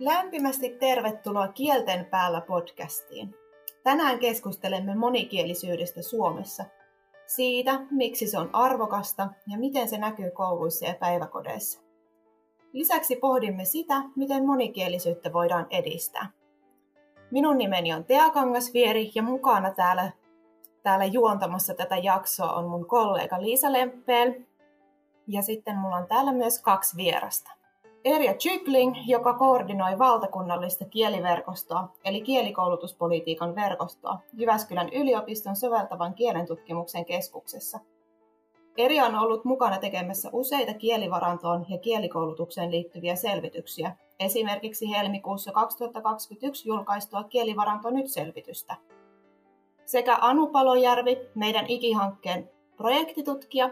Lämpimästi tervetuloa Kielten päällä podcastiin. Tänään keskustelemme monikielisyydestä Suomessa, siitä, miksi se on arvokasta ja miten se näkyy kouluissa ja päiväkodeissa. Lisäksi pohdimme sitä, miten monikielisyyttä voidaan edistää. Minun nimeni on Tea Kangasvieri ja mukana täällä, täällä juontamassa tätä jaksoa on mun kollega Liisa Lemppeel. Ja sitten mulla on täällä myös kaksi vierasta. Erja Chykling, joka koordinoi valtakunnallista kieliverkostoa, eli kielikoulutuspolitiikan verkostoa, Jyväskylän yliopiston soveltavan kielentutkimuksen keskuksessa. Erja on ollut mukana tekemässä useita kielivarantoon ja kielikoulutukseen liittyviä selvityksiä, esimerkiksi helmikuussa 2021 julkaistua Kielivaranto nyt-selvitystä. Sekä Anu Palojärvi, meidän ikihankkeen projektitutkija,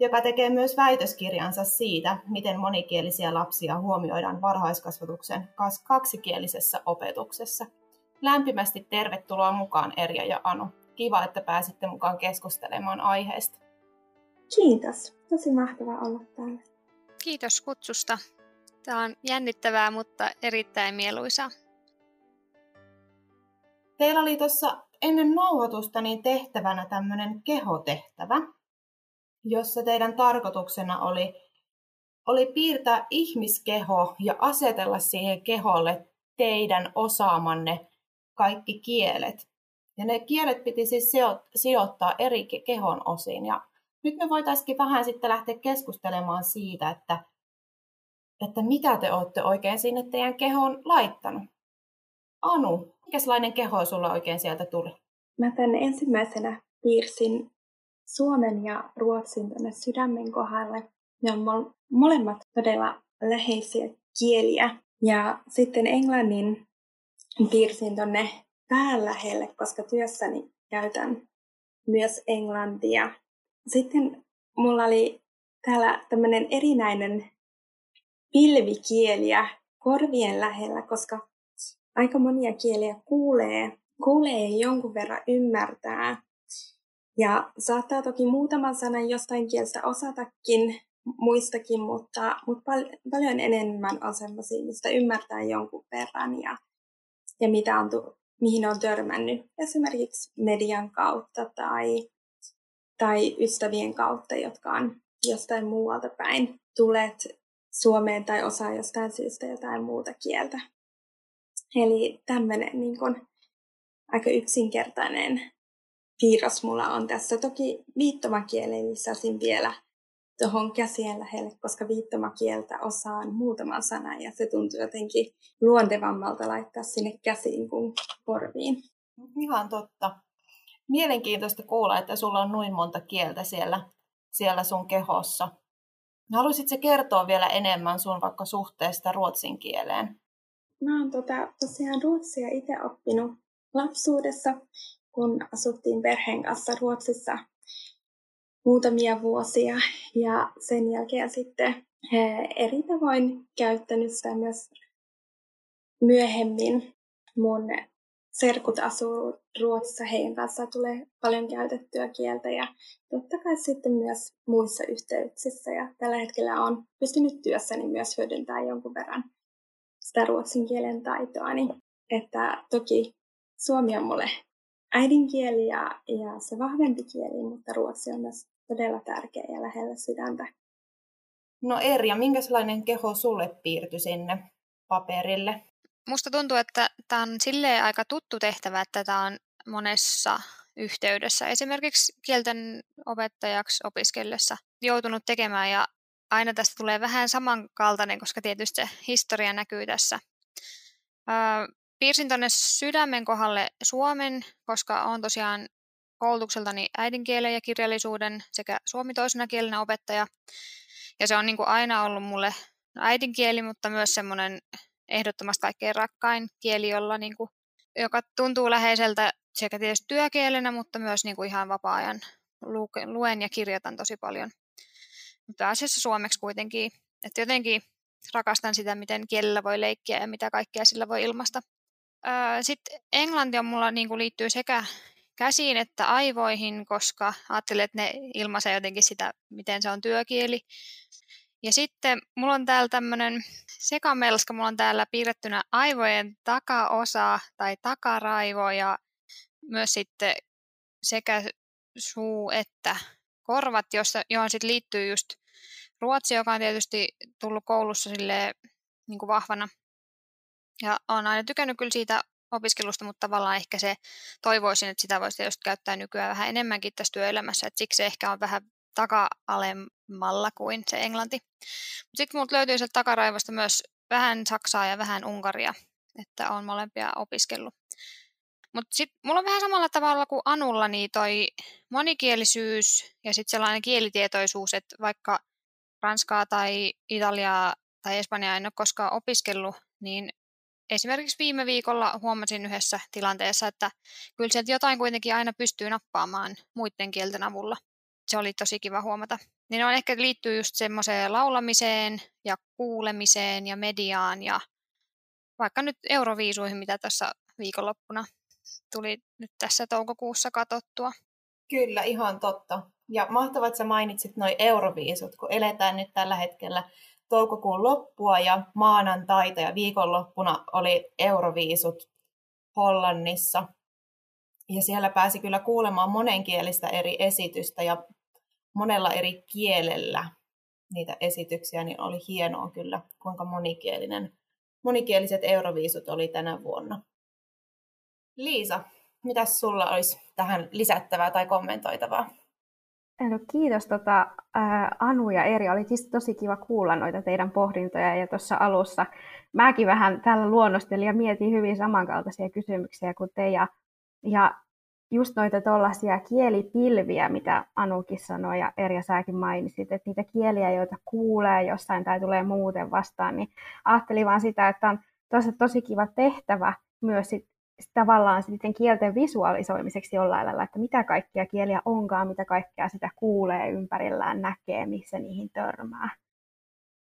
joka tekee myös väitöskirjansa siitä, miten monikielisiä lapsia huomioidaan varhaiskasvatuksen kaksikielisessä opetuksessa. Lämpimästi tervetuloa mukaan Erja ja Anu. Kiva, että pääsitte mukaan keskustelemaan aiheesta. Kiitos. Tosi mahtavaa olla täällä. Kiitos kutsusta. Tämä on jännittävää, mutta erittäin mieluisaa. Teillä oli tuossa ennen nauhoitusta niin tehtävänä tämmöinen kehotehtävä, jossa teidän tarkoituksena oli, oli piirtää ihmiskeho ja asetella siihen keholle teidän osaamanne kaikki kielet. Ja ne kielet piti siis sijoittaa eri kehon osiin. Ja nyt me voitaisiin vähän sitten lähteä keskustelemaan siitä, että, että mitä te olette oikein sinne teidän kehoon laittanut. Anu, minkälainen keho sulla oikein sieltä tuli? Mä tänne ensimmäisenä piirsin Suomen ja Ruotsin tänne sydämen kohdalle. Ne on molemmat todella läheisiä kieliä. Ja sitten englannin piirsin tonne pään lähelle, koska työssäni käytän myös englantia. Sitten mulla oli täällä tämmöinen erinäinen pilvikieliä korvien lähellä, koska aika monia kieliä kuulee, kuulee jonkun verran ymmärtää. Ja saattaa toki muutaman sanan jostain kielestä osatakin, muistakin, mutta, mutta pal- paljon enemmän on sellaisia, mistä ymmärtää jonkun verran ja, ja mitä on tu- mihin on törmännyt esimerkiksi median kautta tai, tai ystävien kautta, jotka on jostain muualta päin tulleet Suomeen tai osaa jostain syystä jotain muuta kieltä. Eli tämmöinen niin aika yksinkertainen piirros mulla on tässä. Toki viittomakielen lisäsin vielä tuohon käsien lähelle, koska viittomakieltä osaan muutaman sanan ja se tuntuu jotenkin luontevammalta laittaa sinne käsiin kuin korviin. Ihan totta. Mielenkiintoista kuulla, että sulla on noin monta kieltä siellä, siellä sun kehossa. Haluaisitko kertoa vielä enemmän sun vaikka suhteesta ruotsin kieleen? Mä oon tota, tosiaan ruotsia itse oppinut lapsuudessa kun asuttiin perheen kanssa Ruotsissa muutamia vuosia ja sen jälkeen sitten eri tavoin käyttänyt sitä myös myöhemmin. Mun serkut asuu Ruotsissa, heidän kanssa tulee paljon käytettyä kieltä ja totta kai sitten myös muissa yhteyksissä. Ja tällä hetkellä on pystynyt työssäni myös hyödyntämään jonkun verran sitä ruotsin kielen taitoani. Että toki suomi on mulle äidinkieli ja, ja se vahvempi kieli, mutta ruotsi on myös todella tärkeä ja lähellä sydäntä. No Erja, minkälainen keho sulle piirtyi sinne paperille? Musta tuntuu, että tämä on silleen aika tuttu tehtävä, että tämä on monessa yhteydessä. Esimerkiksi kielten opettajaksi opiskellessa joutunut tekemään ja aina tästä tulee vähän samankaltainen, koska tietysti se historia näkyy tässä. Piirsin tuonne sydämen kohdalle Suomen, koska olen tosiaan koulutukseltani äidinkielen ja kirjallisuuden sekä suomi toisena kielenä opettaja. Ja se on niin kuin aina ollut mulle äidinkieli, mutta myös semmoinen ehdottomasti kaikkein rakkain kieli, jolla niin kuin, joka tuntuu läheiseltä sekä tietysti työkielenä, mutta myös niin kuin ihan vapaa-ajan luen ja kirjoitan tosi paljon. Mutta asiassa suomeksi kuitenkin, että jotenkin rakastan sitä, miten kielellä voi leikkiä ja mitä kaikkea sillä voi ilmasta. Sitten englanti on mulla niin kuin liittyy sekä käsiin että aivoihin, koska ajattelin, että ne ilmaisee jotenkin sitä, miten se on työkieli. Ja sitten mulla on täällä tämmöinen sekamelska, mulla on täällä piirrettynä aivojen takaosa tai takaraivo ja myös sitten sekä suu että korvat, jossa, johon sitten liittyy just ruotsi, joka on tietysti tullut koulussa sille niin kuin vahvana. Ja olen aina tykännyt kyllä siitä opiskelusta, mutta tavallaan ehkä se toivoisin, että sitä voisi tietysti käyttää nykyään vähän enemmänkin tässä työelämässä, että siksi se ehkä on vähän taka-alemmalla kuin se englanti. Sitten minulta löytyy sieltä takaraivosta myös vähän Saksaa ja vähän Unkaria, että on molempia opiskellut. Mutta sitten mulla on vähän samalla tavalla kuin Anulla, niin toi monikielisyys ja sitten sellainen kielitietoisuus, että vaikka Ranskaa tai Italiaa tai Espanjaa en ole koskaan opiskellut, niin esimerkiksi viime viikolla huomasin yhdessä tilanteessa, että kyllä sieltä jotain kuitenkin aina pystyy nappaamaan muiden kielten avulla. Se oli tosi kiva huomata. Niin on ehkä liittyy just semmoiseen laulamiseen ja kuulemiseen ja mediaan ja vaikka nyt euroviisuihin, mitä tässä viikonloppuna tuli nyt tässä toukokuussa katottua. Kyllä, ihan totta. Ja mahtavaa, että sä mainitsit noin euroviisut, kun eletään nyt tällä hetkellä toukokuun loppua ja maanantaita ja viikonloppuna oli euroviisut Hollannissa. Ja siellä pääsi kyllä kuulemaan monenkielistä eri esitystä ja monella eri kielellä niitä esityksiä, niin oli hienoa kyllä, kuinka monikielinen, monikieliset euroviisut oli tänä vuonna. Liisa, mitä sulla olisi tähän lisättävää tai kommentoitavaa? No, kiitos tota, ää, Anu ja Eri. Oli siis tosi kiva kuulla noita teidän pohdintoja ja tuossa alussa. Mäkin vähän täällä luonnostelin ja mietin hyvin samankaltaisia kysymyksiä kuin te. Ja, ja just noita tuollaisia kielipilviä, mitä Anukin sanoi ja Erja säkin mainitsit, että niitä kieliä, joita kuulee jossain tai tulee muuten vastaan, niin ajattelin vaan sitä, että on tosi, tosi kiva tehtävä myös sit tavallaan sitten kielten visualisoimiseksi jollain lailla, että mitä kaikkia kieliä onkaan, mitä kaikkea sitä kuulee ympärillään, näkee, missä niihin törmää.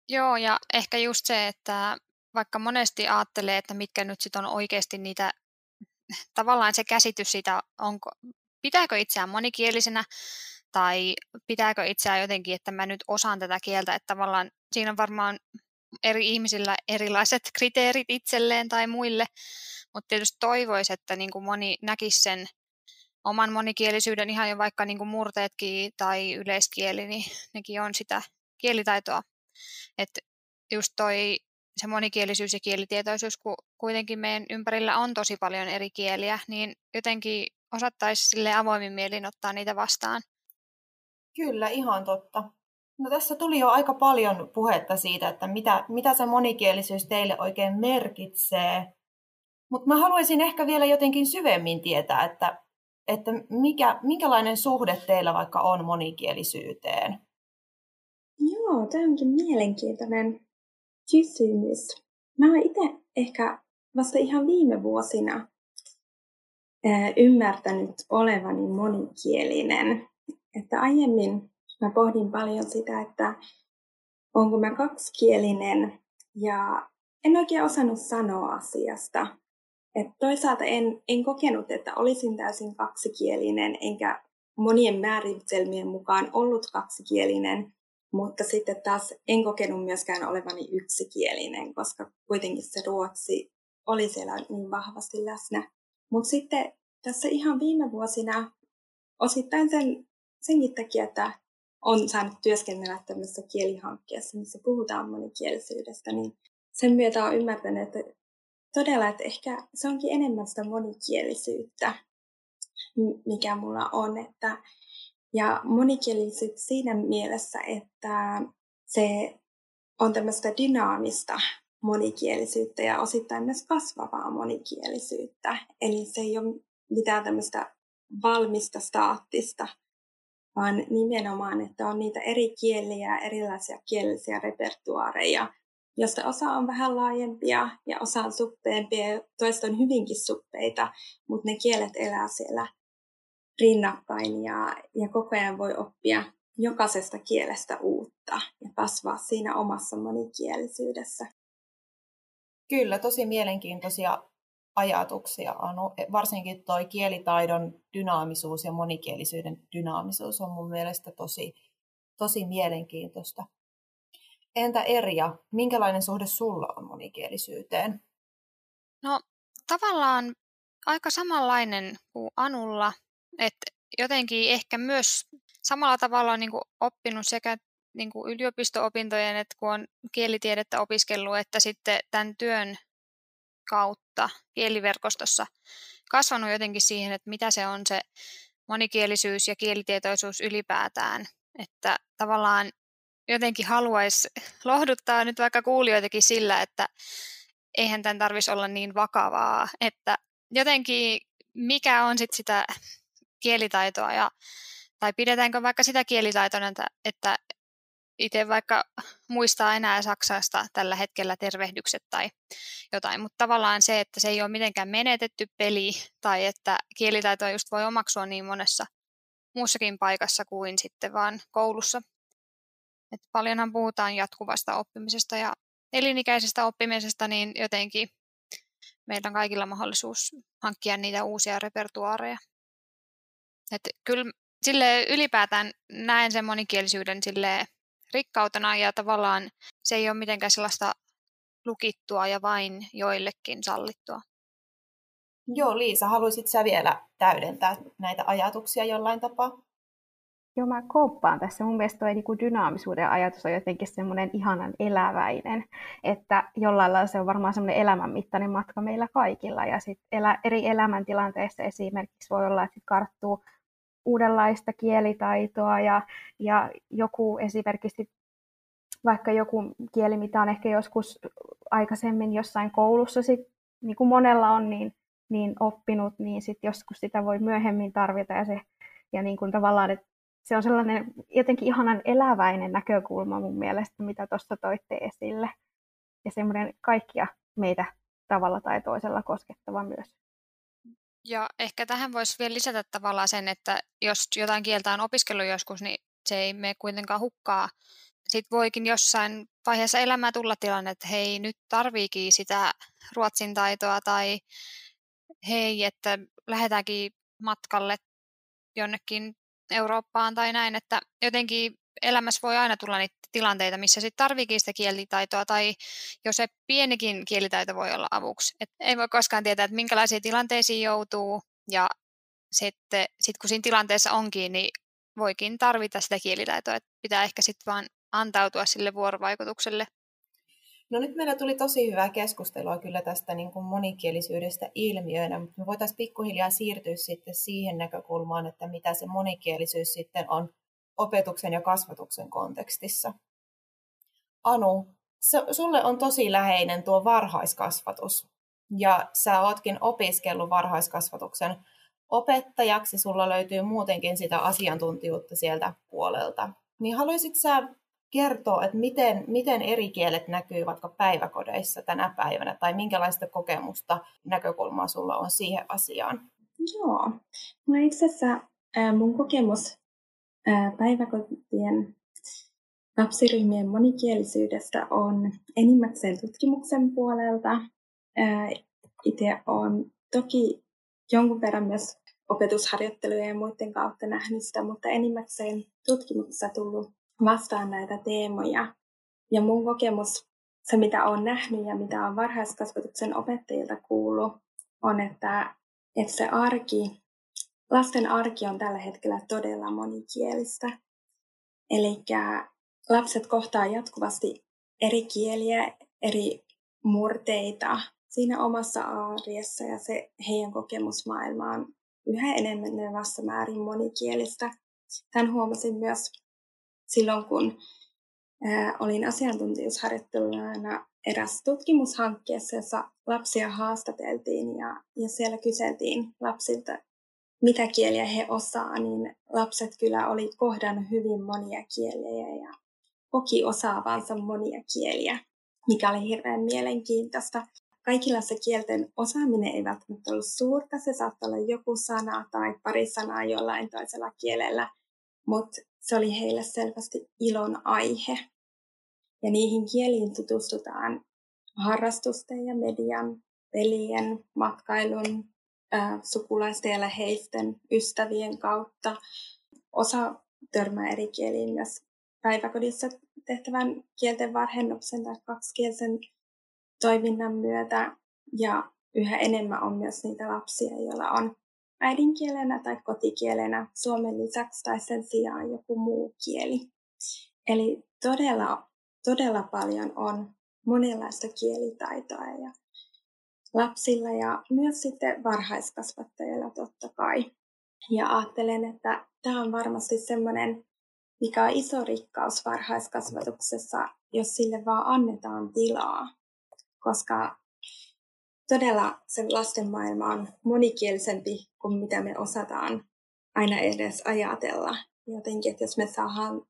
Joo, ja ehkä just se, että vaikka monesti ajattelee, että mitkä nyt sitten on oikeasti niitä, tavallaan se käsitys siitä, onko, pitääkö itseään monikielisenä, tai pitääkö itseään jotenkin, että mä nyt osaan tätä kieltä, että tavallaan siinä on varmaan eri ihmisillä erilaiset kriteerit itselleen tai muille, mutta tietysti toivoisi, että niin kuin moni näkisi sen oman monikielisyyden ihan jo vaikka niin kuin murteetkin tai yleiskieli, niin nekin on sitä kielitaitoa. Että just toi se monikielisyys ja kielitietoisuus, kun kuitenkin meidän ympärillä on tosi paljon eri kieliä, niin jotenkin osattaisi sille avoimin mielin ottaa niitä vastaan. Kyllä, ihan totta. No tässä tuli jo aika paljon puhetta siitä, että mitä, mitä se monikielisyys teille oikein merkitsee. Mutta mä haluaisin ehkä vielä jotenkin syvemmin tietää, että, että mikä, minkälainen suhde teillä vaikka on monikielisyyteen? Joo, tämä onkin mielenkiintoinen kysymys. Mä oon itse ehkä vasta ihan viime vuosina ymmärtänyt olevani monikielinen. Että aiemmin mä pohdin paljon sitä, että onko mä kaksikielinen ja en oikein osannut sanoa asiasta. Et toisaalta en, en kokenut, että olisin täysin kaksikielinen, enkä monien määritelmien mukaan ollut kaksikielinen, mutta sitten taas en kokenut myöskään olevani yksikielinen, koska kuitenkin se ruotsi oli siellä niin vahvasti läsnä. Mutta sitten tässä ihan viime vuosina osittain sen, senkin takia, että on saanut työskennellä tämmöisessä kielihankkeessa, missä puhutaan monikielisyydestä, niin sen myötä on ymmärtänyt, että todella, että ehkä se onkin enemmän sitä monikielisyyttä, mikä mulla on. Että, ja monikielisyyttä siinä mielessä, että se on tämmöistä dynaamista monikielisyyttä ja osittain myös kasvavaa monikielisyyttä. Eli se ei ole mitään tämmöistä valmista, staattista, vaan nimenomaan, että on niitä eri kieliä, erilaisia kielisiä repertuaareja, josta osa on vähän laajempia ja osa on suppeempia ja toista on hyvinkin suppeita, mutta ne kielet elää siellä rinnakkain ja, ja koko ajan voi oppia jokaisesta kielestä uutta ja kasvaa siinä omassa monikielisyydessä. Kyllä, tosi mielenkiintoisia ajatuksia, Anu. Varsinkin tuo kielitaidon dynaamisuus ja monikielisyyden dynaamisuus on mun mielestä tosi, tosi mielenkiintoista. Entä Erja, minkälainen suhde sulla on monikielisyyteen? No tavallaan aika samanlainen kuin Anulla, että jotenkin ehkä myös samalla tavalla on niin kuin oppinut sekä niin kuin yliopisto-opintojen, että kun on kielitiedettä opiskellut, että sitten tämän työn kautta kieliverkostossa kasvanut jotenkin siihen, että mitä se on se monikielisyys ja kielitietoisuus ylipäätään. Että tavallaan jotenkin haluaisi lohduttaa nyt vaikka kuulijoitakin sillä, että eihän tämän tarvitsisi olla niin vakavaa, että jotenkin mikä on sitten sitä kielitaitoa ja tai pidetäänkö vaikka sitä kielitaitona, että, että itse vaikka muistaa enää Saksasta tällä hetkellä tervehdykset tai jotain, mutta tavallaan se, että se ei ole mitenkään menetetty peli tai että kielitaitoa just voi omaksua niin monessa muussakin paikassa kuin sitten vaan koulussa. Et paljonhan puhutaan jatkuvasta oppimisesta ja elinikäisestä oppimisesta, niin jotenkin meillä on kaikilla mahdollisuus hankkia niitä uusia repertuaareja. Et kyllä sille ylipäätään näen sen monikielisyyden sille rikkautena ja tavallaan se ei ole mitenkään sellaista lukittua ja vain joillekin sallittua. Joo, Liisa, haluaisit sä vielä täydentää näitä ajatuksia jollain tapaa? Joo, mä kouppaan tässä. Mun mielestä tuo niin dynaamisuuden ajatus on jotenkin semmoinen ihanan eläväinen, että jollain lailla se on varmaan semmoinen elämänmittainen matka meillä kaikilla. Ja sitten elä, eri elämäntilanteissa esimerkiksi voi olla, että sit karttuu uudenlaista kielitaitoa ja, ja joku esimerkiksi vaikka joku kieli, mitä on ehkä joskus aikaisemmin jossain koulussa sit, niin kuin monella on niin, niin oppinut, niin sit joskus sitä voi myöhemmin tarvita ja, se, ja niin kuin tavallaan, että se on sellainen jotenkin ihanan eläväinen näkökulma mun mielestä, mitä tuossa toitte esille. Ja semmoinen kaikkia meitä tavalla tai toisella koskettava myös. Ja ehkä tähän voisi vielä lisätä tavallaan sen, että jos jotain kieltä on opiskellut joskus, niin se ei mene kuitenkaan hukkaa. Sitten voikin jossain vaiheessa elämää tulla tilanne, että hei, nyt tarviikin sitä ruotsin taitoa tai hei, että lähdetäänkin matkalle jonnekin Eurooppaan tai näin, että jotenkin elämässä voi aina tulla niitä tilanteita, missä sitten tarviikin sitä kielitaitoa, tai jos se pienikin kielitaito voi olla avuksi. Et ei voi koskaan tietää, että minkälaisiin tilanteisiin joutuu, ja sitten sit kun siinä tilanteessa onkin, niin voikin tarvita sitä kielitaitoa, että pitää ehkä sitten vaan antautua sille vuorovaikutukselle. No nyt meillä tuli tosi hyvää keskustelua kyllä tästä niin kuin monikielisyydestä ilmiöinä, mutta me voitaisiin pikkuhiljaa siirtyä sitten siihen näkökulmaan, että mitä se monikielisyys sitten on opetuksen ja kasvatuksen kontekstissa. Anu, sulle on tosi läheinen tuo varhaiskasvatus ja sä ootkin opiskellut varhaiskasvatuksen opettajaksi, sulla löytyy muutenkin sitä asiantuntijuutta sieltä puolelta. Niin haluaisit sä kertoa, että miten, miten eri kielet näkyy vaikka päiväkodeissa tänä päivänä, tai minkälaista kokemusta, näkökulmaa sulla on siihen asiaan? Joo, no itse asiassa mun kokemus päiväkotien lapsiryhmien monikielisyydestä on enimmäkseen tutkimuksen puolelta. Itse olen toki jonkun verran myös opetusharjoittelujen ja muiden kautta nähnyt sitä, mutta enimmäkseen tutkimuksessa tullut vastaan näitä teemoja. Ja mun kokemus, se mitä olen nähnyt ja mitä on varhaiskasvatuksen opettajilta kuullut, on, että, että se arki lasten arki on tällä hetkellä todella monikielistä. Eli lapset kohtaa jatkuvasti eri kieliä, eri murteita siinä omassa arjessa ja se heidän kokemusmaailma on yhä enemmän vasta määrin monikielistä. Tämän huomasin myös silloin, kun olin asiantuntijuusharjoitteluna eräs tutkimushankkeessa, jossa lapsia haastateltiin ja, ja siellä kyseltiin lapsilta mitä kieliä he osaa, niin lapset kyllä oli kohdannut hyvin monia kieliä ja koki osaavansa monia kieliä, mikä oli hirveän mielenkiintoista. Kaikilla se kielten osaaminen ei välttämättä ollut suurta, se saattoi olla joku sana tai pari sanaa jollain toisella kielellä, mutta se oli heille selvästi ilon aihe. Ja niihin kieliin tutustutaan harrastusten ja median, pelien, matkailun, sukulaisten ja läheisten ystävien kautta. Osa törmää eri kieliin myös päiväkodissa tehtävän kielten varhennuksen tai kaksikielisen toiminnan myötä ja yhä enemmän on myös niitä lapsia, joilla on äidinkielenä tai kotikielenä suomen lisäksi tai sen sijaan joku muu kieli. Eli todella, todella paljon on monenlaista kielitaitoa ja lapsilla ja myös sitten varhaiskasvattajilla totta kai. Ja ajattelen, että tämä on varmasti semmoinen, mikä on iso rikkaus varhaiskasvatuksessa, jos sille vaan annetaan tilaa. Koska todella se lasten maailma on monikielisempi kuin mitä me osataan aina edes ajatella. Jotenkin, että jos me saadaan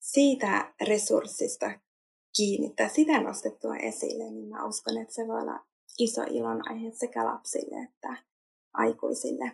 siitä resurssista kiinni tai sitä nostettua esille, niin mä uskon, että se voi olla iso ilon aihe sekä lapsille että aikuisille.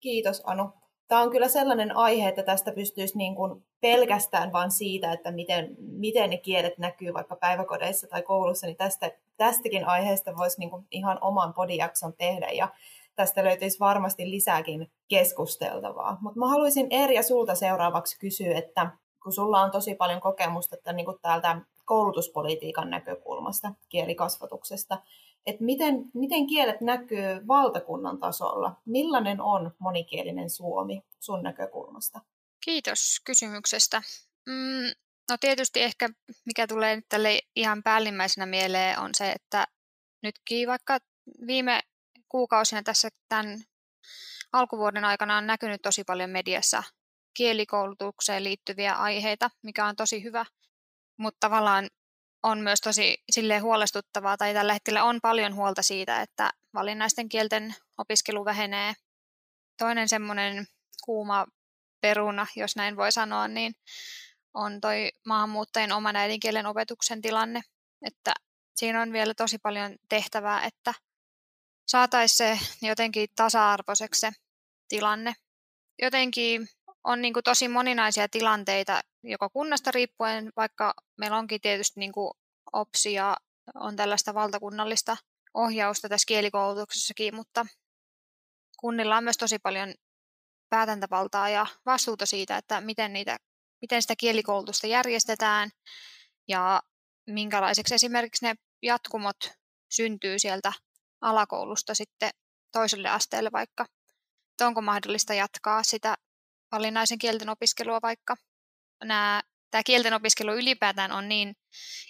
Kiitos Anu. Tämä on kyllä sellainen aihe, että tästä pystyisi niin kuin pelkästään vain siitä, että miten, miten ne kielet näkyy vaikka päiväkodeissa tai koulussa, niin tästä, tästäkin aiheesta voisi niin kuin ihan oman podijakson tehdä ja tästä löytyisi varmasti lisääkin keskusteltavaa. Mutta mä haluaisin Erja sulta seuraavaksi kysyä, että kun sulla on tosi paljon kokemusta että niin kuin täältä koulutuspolitiikan näkökulmasta, kielikasvatuksesta, että miten, miten kielet näkyy valtakunnan tasolla? Millainen on monikielinen Suomi sun näkökulmasta? Kiitos kysymyksestä. Mm, no tietysti ehkä mikä tulee nyt tälle ihan päällimmäisenä mieleen on se, että nytkin vaikka viime kuukausina tässä tämän alkuvuoden aikana on näkynyt tosi paljon mediassa kielikoulutukseen liittyviä aiheita, mikä on tosi hyvä. Mutta tavallaan on myös tosi silleen huolestuttavaa, tai tällä hetkellä on paljon huolta siitä, että valinnaisten kielten opiskelu vähenee. Toinen semmoinen kuuma peruna, jos näin voi sanoa, niin on toi maahanmuuttajien oman äidinkielen opetuksen tilanne, että siinä on vielä tosi paljon tehtävää, että saataisiin se jotenkin tasa-arvoiseksi se tilanne. Jotenkin on niin kuin tosi moninaisia tilanteita, joko kunnasta riippuen, vaikka meillä onkin tietysti niin kuin on tällaista valtakunnallista ohjausta tässä kielikoulutuksessakin, mutta kunnilla on myös tosi paljon päätäntävaltaa ja vastuuta siitä, että miten, niitä, miten sitä kielikoulutusta järjestetään ja minkälaiseksi esimerkiksi ne jatkumot syntyy sieltä alakoulusta sitten toiselle asteelle vaikka. Että onko mahdollista jatkaa sitä valinnaisen kielten opiskelua vaikka. Nämä, tämä kielten opiskelu ylipäätään on niin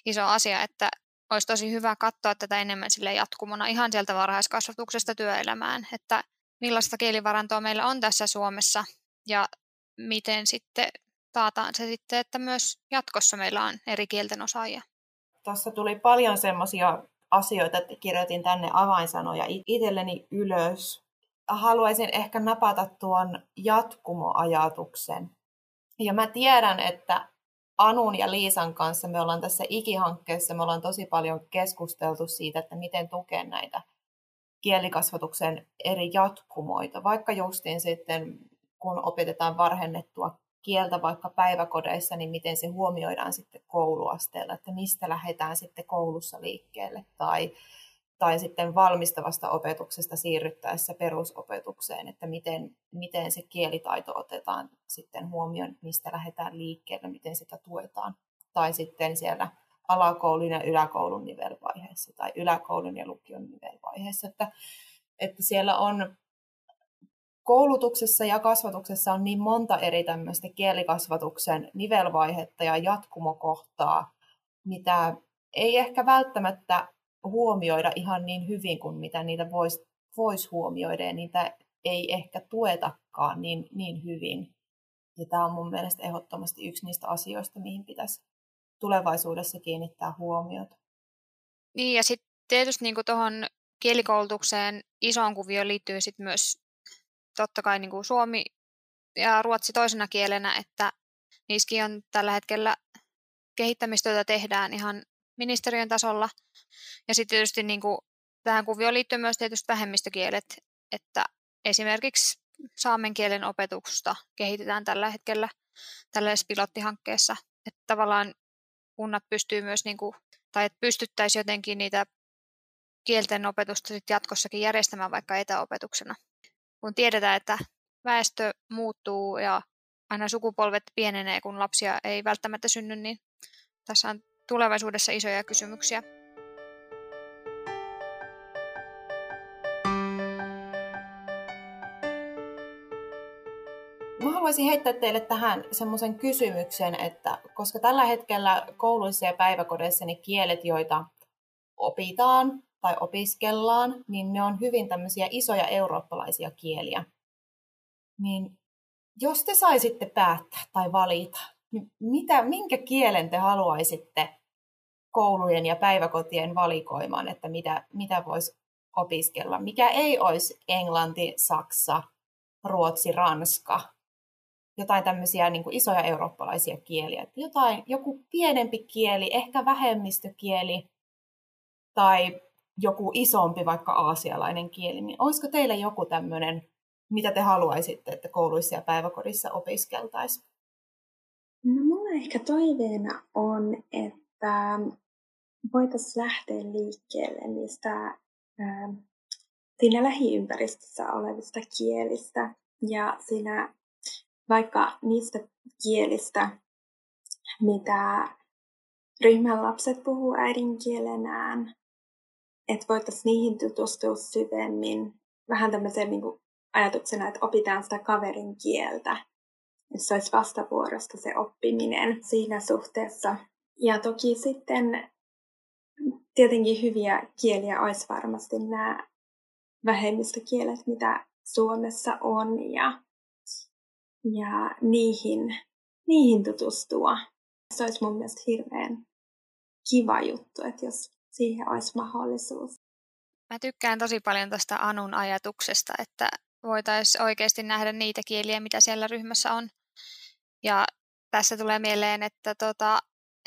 iso asia, että olisi tosi hyvä katsoa tätä enemmän sille jatkumona ihan sieltä varhaiskasvatuksesta työelämään, että millaista kielivarantoa meillä on tässä Suomessa ja miten sitten taataan se sitten, että myös jatkossa meillä on eri kielten osaajia. Tuossa tuli paljon semmoisia asioita, että kirjoitin tänne avainsanoja itselleni ylös haluaisin ehkä napata tuon jatkumoajatuksen. Ja mä tiedän, että Anun ja Liisan kanssa me ollaan tässä ikihankkeessa, me ollaan tosi paljon keskusteltu siitä, että miten tukea näitä kielikasvatuksen eri jatkumoita, vaikka justiin sitten kun opetetaan varhennettua kieltä vaikka päiväkodeissa, niin miten se huomioidaan sitten kouluasteella, että mistä lähdetään sitten koulussa liikkeelle tai tai sitten valmistavasta opetuksesta siirryttäessä perusopetukseen, että miten, miten se kielitaito otetaan sitten huomioon, mistä lähdetään liikkeelle, miten sitä tuetaan. Tai sitten siellä alakoulun ja yläkoulun nivelvaiheessa tai yläkoulun ja lukion nivelvaiheessa. Että, että siellä on koulutuksessa ja kasvatuksessa on niin monta eri tämmöistä kielikasvatuksen nivelvaihetta ja jatkumokohtaa, mitä ei ehkä välttämättä huomioida ihan niin hyvin kuin mitä niitä voisi vois huomioida ja niitä ei ehkä tuetakaan niin, niin hyvin. Ja tämä on mun mielestä ehdottomasti yksi niistä asioista, mihin pitäisi tulevaisuudessa kiinnittää huomiota. Niin ja sitten tietysti niin tuohon kielikoulutukseen isoon kuvioon liittyy sit myös totta kai niin suomi ja ruotsi toisena kielenä, että niissäkin on tällä hetkellä kehittämistyötä tehdään ihan ministeriön tasolla. Ja sitten tietysti niin kuin, tähän kuvioon liittyy myös tietysti vähemmistökielet, että esimerkiksi saamen kielen opetusta kehitetään tällä hetkellä tällaisessa pilottihankkeessa, että tavallaan kunnat pystyy myös, niin kuin, tai että pystyttäisiin jotenkin niitä kielten opetusta sit jatkossakin järjestämään vaikka etäopetuksena. Kun tiedetään, että väestö muuttuu ja aina sukupolvet pienenee, kun lapsia ei välttämättä synny, niin tässä on tulevaisuudessa isoja kysymyksiä. Mä haluaisin heittää teille tähän semmoisen kysymyksen, että koska tällä hetkellä kouluissa ja päiväkodeissa ne kielet, joita opitaan tai opiskellaan, niin ne on hyvin tämmöisiä isoja eurooppalaisia kieliä. Niin jos te saisitte päättää tai valita, niin mitä, minkä kielen te haluaisitte koulujen ja päiväkotien valikoimaan, että mitä, mitä voisi opiskella? Mikä ei olisi englanti, saksa, ruotsi, ranska, jotain tämmöisiä niin kuin isoja eurooppalaisia kieliä. Jotain, joku pienempi kieli, ehkä vähemmistökieli tai joku isompi, vaikka aasialainen kieli. Niin olisiko teillä joku tämmöinen, mitä te haluaisitte, että kouluissa ja päiväkodissa opiskeltaisiin? No mulla ehkä toiveena on, että voitaisiin lähteä liikkeelle niistä ää, siinä lähiympäristössä olevista kielistä ja siinä vaikka niistä kielistä, mitä ryhmän lapset puhuu äidinkielenään, että voitaisiin niihin tutustua syvemmin. Vähän tämmöisen niin ajatuksena, että opitaan sitä kaverin kieltä, että se olisi vastavuorosta se oppiminen siinä suhteessa. Ja toki sitten tietenkin hyviä kieliä olisi varmasti nämä vähemmistökielet, mitä Suomessa on, ja ja niihin, niihin tutustua. Se olisi mun mielestä hirveän kiva juttu, että jos siihen olisi mahdollisuus. Mä tykkään tosi paljon tästä Anun ajatuksesta, että voitaisiin oikeasti nähdä niitä kieliä, mitä siellä ryhmässä on. Ja tässä tulee mieleen, että tota,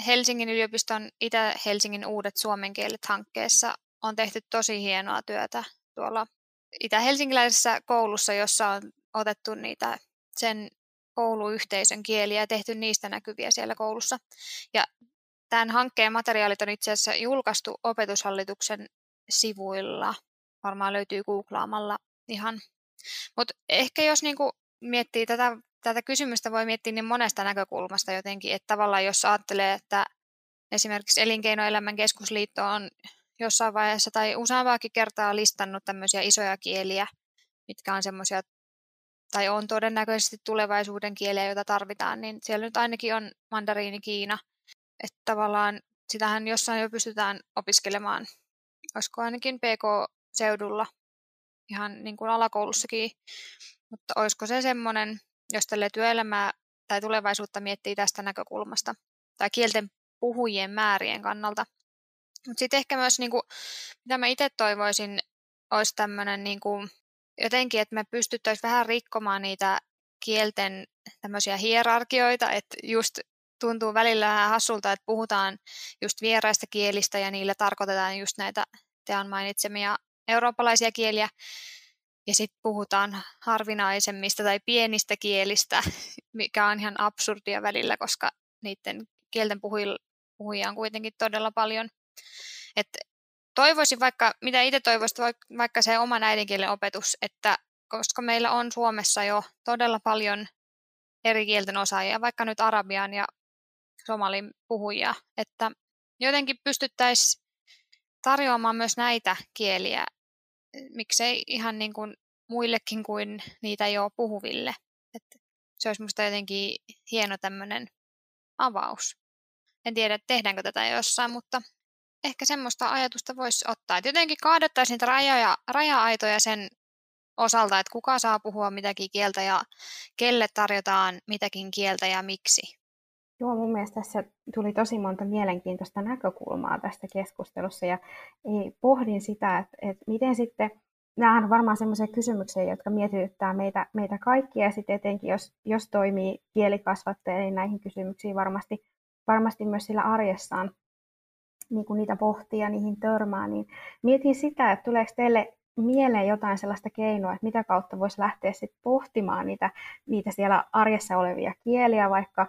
Helsingin yliopiston Itä-Helsingin uudet suomen kielet hankkeessa on tehty tosi hienoa työtä tuolla itä-helsinkiläisessä koulussa, jossa on otettu niitä sen kouluyhteisön kieliä ja tehty niistä näkyviä siellä koulussa. Ja tämän hankkeen materiaalit on itse asiassa julkaistu opetushallituksen sivuilla. Varmaan löytyy googlaamalla ihan. Mutta ehkä jos niinku miettii tätä, tätä kysymystä, voi miettiä niin monesta näkökulmasta jotenkin, että tavallaan jos ajattelee, että esimerkiksi Elinkeinoelämän keskusliitto on jossain vaiheessa tai useampaakin kertaa listannut tämmöisiä isoja kieliä, mitkä on semmoisia tai on todennäköisesti tulevaisuuden kieliä, joita tarvitaan, niin siellä nyt ainakin on mandariini Kiina. Että tavallaan sitähän jossain jo pystytään opiskelemaan, olisiko ainakin PK-seudulla ihan niin kuin alakoulussakin, mutta olisiko se semmoinen, jos tälle työelämää tai tulevaisuutta miettii tästä näkökulmasta tai kielten puhujien määrien kannalta. Mutta sitten ehkä myös, niin kuin, mitä mä itse toivoisin, olisi tämmöinen niin kuin, jotenkin, että me pystyttäisiin vähän rikkomaan niitä kielten tämmöisiä hierarkioita, että just tuntuu välillä vähän hassulta, että puhutaan just vieraista kielistä ja niillä tarkoitetaan just näitä tean mainitsemia eurooppalaisia kieliä. Ja sitten puhutaan harvinaisemmista tai pienistä kielistä, mikä on ihan absurdia välillä, koska niiden kielten puhujia on kuitenkin todella paljon. että toivoisin vaikka, mitä itse toivoisit, vaikka se oman äidinkielen opetus, että koska meillä on Suomessa jo todella paljon eri kielten osaajia, vaikka nyt arabian ja somalin puhujia, että jotenkin pystyttäisiin tarjoamaan myös näitä kieliä, miksei ihan niin kuin muillekin kuin niitä jo puhuville. Että se olisi minusta jotenkin hieno tämmöinen avaus. En tiedä, tehdäänkö tätä jossain, mutta ehkä semmoista ajatusta voisi ottaa. Että jotenkin kaadettaisiin niitä rajoja, raja-aitoja sen osalta, että kuka saa puhua mitäkin kieltä ja kelle tarjotaan mitäkin kieltä ja miksi. Joo, mun mielestä tässä tuli tosi monta mielenkiintoista näkökulmaa tästä keskustelussa ja pohdin sitä, että, että miten sitten, nämä on varmaan sellaisia kysymyksiä, jotka mietityttää meitä, meitä kaikkia ja sitten etenkin jos, jos toimii kielikasvattaja, niin näihin kysymyksiin varmasti, varmasti myös sillä arjessaan niin kuin niitä pohtii ja niihin törmää, niin mietin sitä, että tuleeko teille mieleen jotain sellaista keinoa, että mitä kautta voisi lähteä sit pohtimaan niitä, niitä siellä arjessa olevia kieliä, vaikka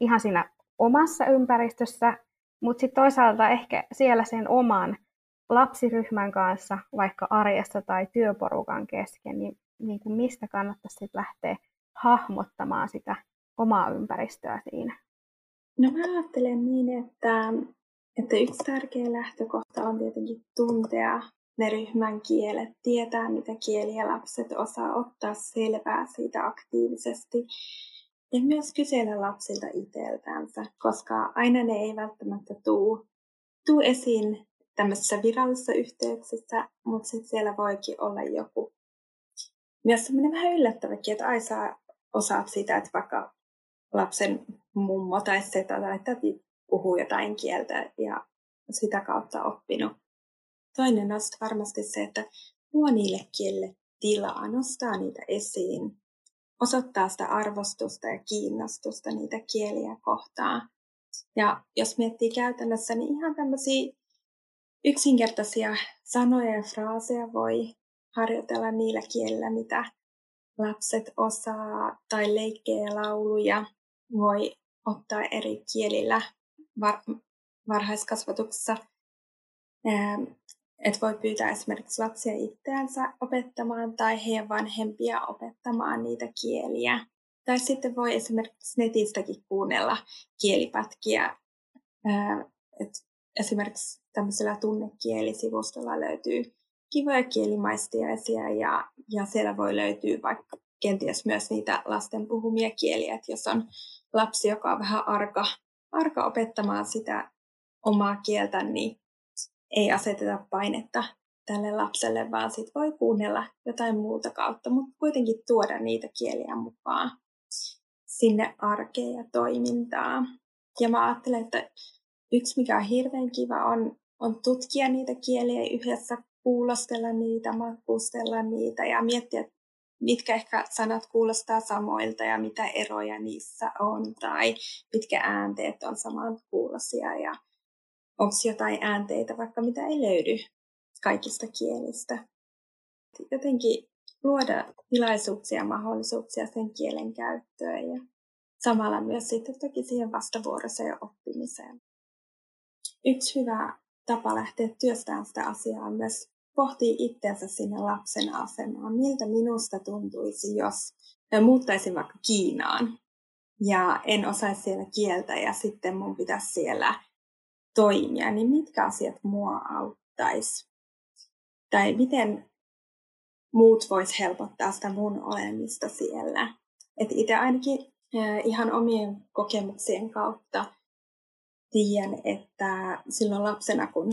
ihan siinä omassa ympäristössä, mutta sitten toisaalta ehkä siellä sen oman lapsiryhmän kanssa, vaikka arjessa tai työporukan kesken, niin, niin kuin mistä kannattaisi sit lähteä hahmottamaan sitä omaa ympäristöä siinä? No mä ajattelen niin, että, että yksi tärkeä lähtökohta on tietenkin tuntea ne ryhmän kielet, tietää mitä kieliä lapset osaa, ottaa selvää siitä aktiivisesti ja myös kysellä lapsilta itseltänsä, koska aina ne ei välttämättä tuu, tuu esiin tämmöisissä virallisissa yhteyksissä, mutta sitten siellä voikin olla joku myös semmoinen vähän yllättäväkin, että ai sä osaat sitä, että vaikka lapsen mummo tai setä tai täti puhuu jotain kieltä ja sitä kautta oppinut. Toinen on varmasti se, että luo niille kielille tilaa, nostaa niitä esiin, osoittaa sitä arvostusta ja kiinnostusta niitä kieliä kohtaan. Ja jos miettii käytännössä, niin ihan tämmöisiä yksinkertaisia sanoja ja fraaseja voi harjoitella niillä kielillä, mitä lapset osaa, tai leikkejä ja lauluja voi ottaa eri kielillä var- varhaiskasvatuksessa. Että voi pyytää esimerkiksi lapsia itseänsä opettamaan tai heidän vanhempia opettamaan niitä kieliä. Tai sitten voi esimerkiksi netistäkin kuunnella kielipätkiä. Et esimerkiksi tämmöisellä tunnekielisuvustolla löytyy kivoja kielimaistiaisia ja, ja siellä voi löytyä vaikka kenties myös niitä lasten puhumia kieliä, että jos on lapsi, joka on vähän arka, arka opettamaan sitä omaa kieltä, niin ei aseteta painetta tälle lapselle, vaan sit voi kuunnella jotain muuta kautta, mutta kuitenkin tuoda niitä kieliä mukaan sinne arkeen ja toimintaan. Ja mä ajattelen, että yksi mikä on hirveän kiva on, on tutkia niitä kieliä yhdessä, kuulostella niitä, makustella niitä ja miettiä, mitkä ehkä sanat kuulostaa samoilta ja mitä eroja niissä on tai mitkä äänteet on samankuulosia ja onko jotain äänteitä vaikka mitä ei löydy kaikista kielistä. Jotenkin luoda tilaisuuksia ja mahdollisuuksia sen kielen käyttöön ja samalla myös sitten toki siihen vastavuoroiseen oppimiseen. Yksi hyvä tapa lähteä työstämään sitä asiaa on myös pohtii itseänsä sinne lapsen asemaan. Miltä minusta tuntuisi, jos muuttaisin vaikka Kiinaan ja en osaisi siellä kieltä ja sitten mun pitäisi siellä toimia, niin mitkä asiat mua auttaisi? Tai miten muut vois helpottaa sitä mun olemista siellä? Että itse ainakin ihan omien kokemuksien kautta tiedän, että silloin lapsena, kun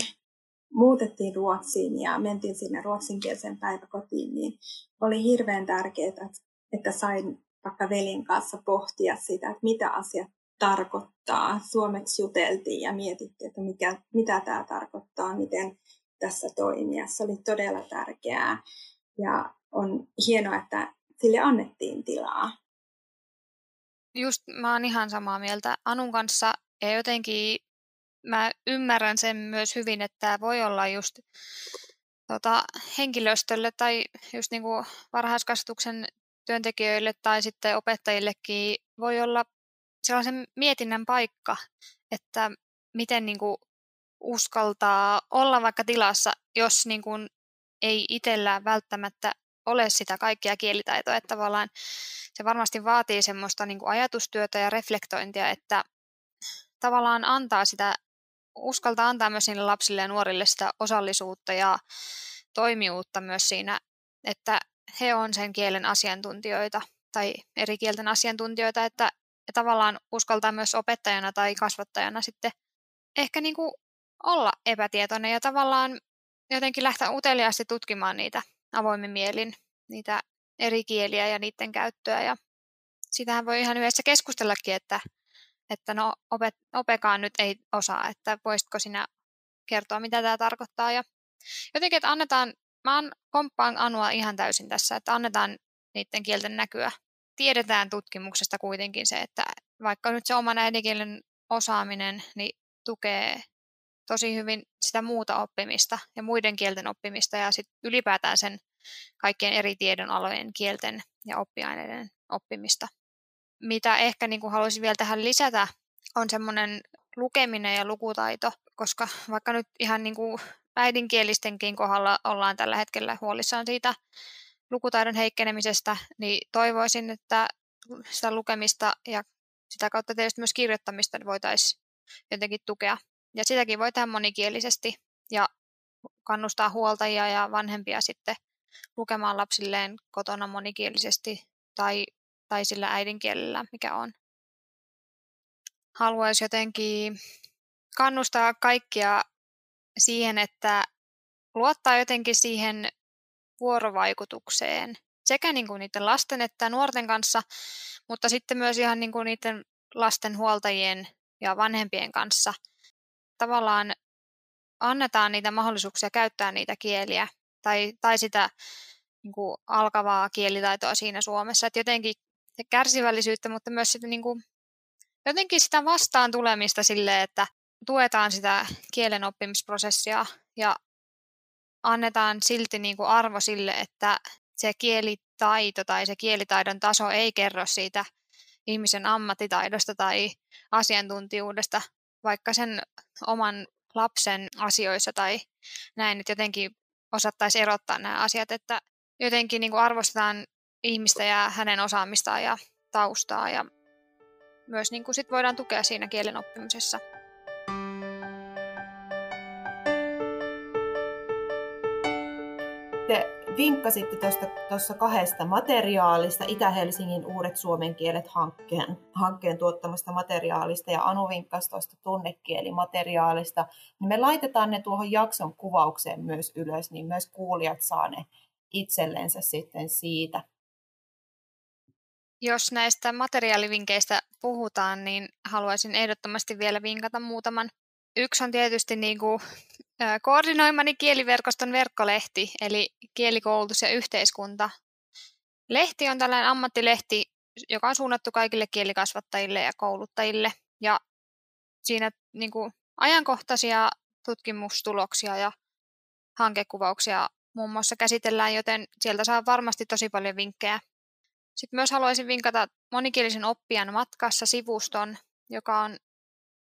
muutettiin Ruotsiin ja mentiin sinne ruotsinkielisen päiväkotiin, niin oli hirveän tärkeää, että sain vaikka velin kanssa pohtia sitä, että mitä asiat tarkoittaa. Suomeksi juteltiin ja mietittiin, että mikä, mitä tämä tarkoittaa, miten tässä toimia. Se oli todella tärkeää ja on hienoa, että sille annettiin tilaa. Just mä oon ihan samaa mieltä Anun kanssa ja jotenkin mä ymmärrän sen myös hyvin, että tämä voi olla just tota, henkilöstölle tai just niin kuin varhaiskasvatuksen työntekijöille tai sitten opettajillekin voi olla sellaisen mietinnän paikka, että miten niin kuin uskaltaa olla vaikka tilassa, jos niin kuin ei itsellä välttämättä ole sitä kaikkia kielitaitoa, että tavallaan se varmasti vaatii semmoista niin kuin ajatustyötä ja reflektointia, että tavallaan antaa sitä, uskaltaa antaa myös niille lapsille ja nuorille sitä osallisuutta ja toimijuutta myös siinä, että he on sen kielen asiantuntijoita tai eri kielten asiantuntijoita, että ja tavallaan uskaltaa myös opettajana tai kasvattajana sitten ehkä niin kuin olla epätietoinen ja tavallaan jotenkin lähteä uteliaasti tutkimaan niitä avoimin mielin, niitä eri kieliä ja niiden käyttöä. Ja sitähän voi ihan yhdessä keskustellakin, että, että no opet, opekaan nyt ei osaa, että voisitko sinä kertoa, mitä tämä tarkoittaa. Ja jotenkin, että annetaan, mä komppaan Anua ihan täysin tässä, että annetaan niiden kielten näkyä tiedetään tutkimuksesta kuitenkin se, että vaikka nyt se oman äidinkielen osaaminen niin tukee tosi hyvin sitä muuta oppimista ja muiden kielten oppimista ja sit ylipäätään sen kaikkien eri tiedonalojen kielten ja oppiaineiden oppimista. Mitä ehkä niin kuin haluaisin vielä tähän lisätä, on semmoinen lukeminen ja lukutaito, koska vaikka nyt ihan niin äidinkielistenkin kohdalla ollaan tällä hetkellä huolissaan siitä lukutaidon heikkenemisestä, niin toivoisin, että sitä lukemista ja sitä kautta tietysti myös kirjoittamista voitaisiin jotenkin tukea. Ja sitäkin voi tehdä monikielisesti ja kannustaa huoltajia ja vanhempia sitten lukemaan lapsilleen kotona monikielisesti tai, tai sillä äidinkielellä, mikä on. Haluaisi jotenkin kannustaa kaikkia siihen, että luottaa jotenkin siihen vuorovaikutukseen sekä niin kuin niiden lasten että nuorten kanssa, mutta sitten myös ihan niin kuin niiden lasten huoltajien ja vanhempien kanssa. Tavallaan annetaan niitä mahdollisuuksia käyttää niitä kieliä tai, tai sitä niin kuin alkavaa kielitaitoa siinä Suomessa. Että jotenkin kärsivällisyyttä, mutta myös sitä, niin kuin, jotenkin sitä vastaan tulemista sille, että tuetaan sitä kielen oppimisprosessia ja annetaan silti niin kuin arvo sille, että se kielitaito tai se kielitaidon taso ei kerro siitä ihmisen ammattitaidosta tai asiantuntijuudesta, vaikka sen oman lapsen asioissa tai näin, että jotenkin osattaisiin erottaa nämä asiat, että jotenkin niin kuin arvostetaan ihmistä ja hänen osaamistaan ja taustaa ja myös niin kuin sit voidaan tukea siinä kielen oppimisessa. Te vinkkasitte tuossa kahdesta materiaalista, Itä-Helsingin uudet suomen kielet hankkeen, hankkeen tuottamasta materiaalista ja Anu vinkkasi tuosta tunnekielimateriaalista, niin me laitetaan ne tuohon jakson kuvaukseen myös ylös, niin myös kuulijat saa ne itsellensä sitten siitä. Jos näistä materiaalivinkkeistä puhutaan, niin haluaisin ehdottomasti vielä vinkata muutaman. Yksi on tietysti niin kuin koordinoimani kieliverkoston verkkolehti, eli kielikoulutus ja yhteiskunta. Lehti on tällainen ammattilehti, joka on suunnattu kaikille kielikasvattajille ja kouluttajille. Ja siinä niin kuin, ajankohtaisia tutkimustuloksia ja hankekuvauksia muun muassa käsitellään, joten sieltä saa varmasti tosi paljon vinkkejä. Sitten myös haluaisin vinkata monikielisen oppijan matkassa sivuston, joka on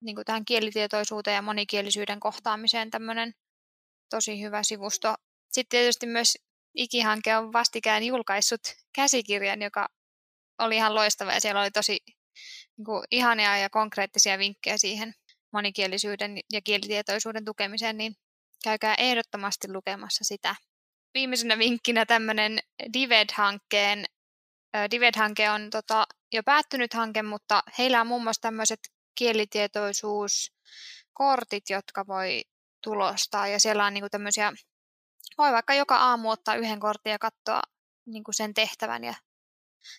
niin kuin tähän kielitietoisuuteen ja monikielisyyden kohtaamiseen tämmöinen tosi hyvä sivusto. Sitten tietysti myös Ikihanke on vastikään julkaissut käsikirjan, joka oli ihan loistava ja siellä oli tosi niin kuin, ihania ja konkreettisia vinkkejä siihen monikielisyyden ja kielitietoisuuden tukemiseen, niin käykää ehdottomasti lukemassa sitä. Viimeisenä vinkkinä tämmöinen Dived-hankkeen. Dived-hanke on tota, jo päättynyt hanke, mutta heillä on muun muassa tämmöiset kielitietoisuuskortit, jotka voi tulostaa. Ja siellä on niin kuin tämmöisiä, voi vaikka joka aamu ottaa yhden kortin ja katsoa niin kuin sen tehtävän ja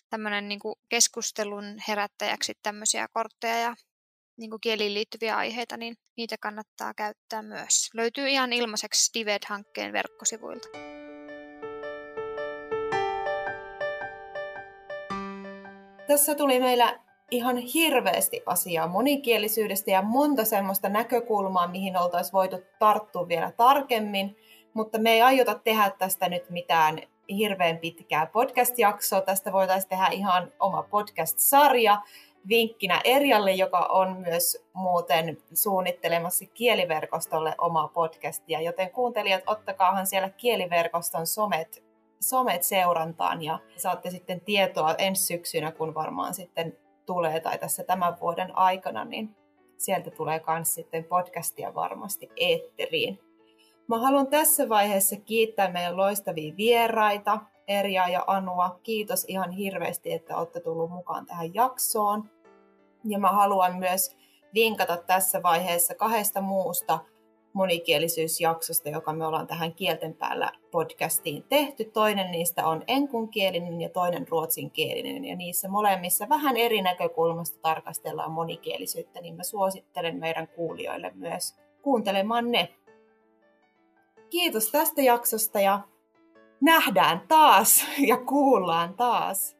tämmöinen niin kuin keskustelun herättäjäksi tämmöisiä kortteja ja niin kuin kieliin liittyviä aiheita, niin niitä kannattaa käyttää myös. Löytyy ihan ilmaiseksi Dived-hankkeen verkkosivuilta. Tässä tuli meillä ihan hirveästi asiaa monikielisyydestä ja monta semmoista näkökulmaa, mihin oltaisiin voitu tarttua vielä tarkemmin, mutta me ei aiota tehdä tästä nyt mitään hirveän pitkää podcast-jaksoa. Tästä voitaisiin tehdä ihan oma podcast-sarja vinkkinä Erjalle, joka on myös muuten suunnittelemassa kieliverkostolle omaa podcastia, joten kuuntelijat, ottakaahan siellä kieliverkoston somet, somet seurantaan ja saatte sitten tietoa ensi syksynä, kun varmaan sitten tulee tai tässä tämän vuoden aikana, niin sieltä tulee myös sitten podcastia varmasti eetteriin. Mä haluan tässä vaiheessa kiittää meidän loistavia vieraita, Erja ja Anua. Kiitos ihan hirveästi, että olette tullut mukaan tähän jaksoon. Ja mä haluan myös vinkata tässä vaiheessa kahdesta muusta monikielisyysjaksosta, joka me ollaan tähän Kielten päällä podcastiin tehty. Toinen niistä on enkunkielinen ja toinen ruotsinkielinen. Ja niissä molemmissa vähän eri näkökulmasta tarkastellaan monikielisyyttä, niin mä suosittelen meidän kuulijoille myös kuuntelemaan ne. Kiitos tästä jaksosta ja nähdään taas ja kuullaan taas.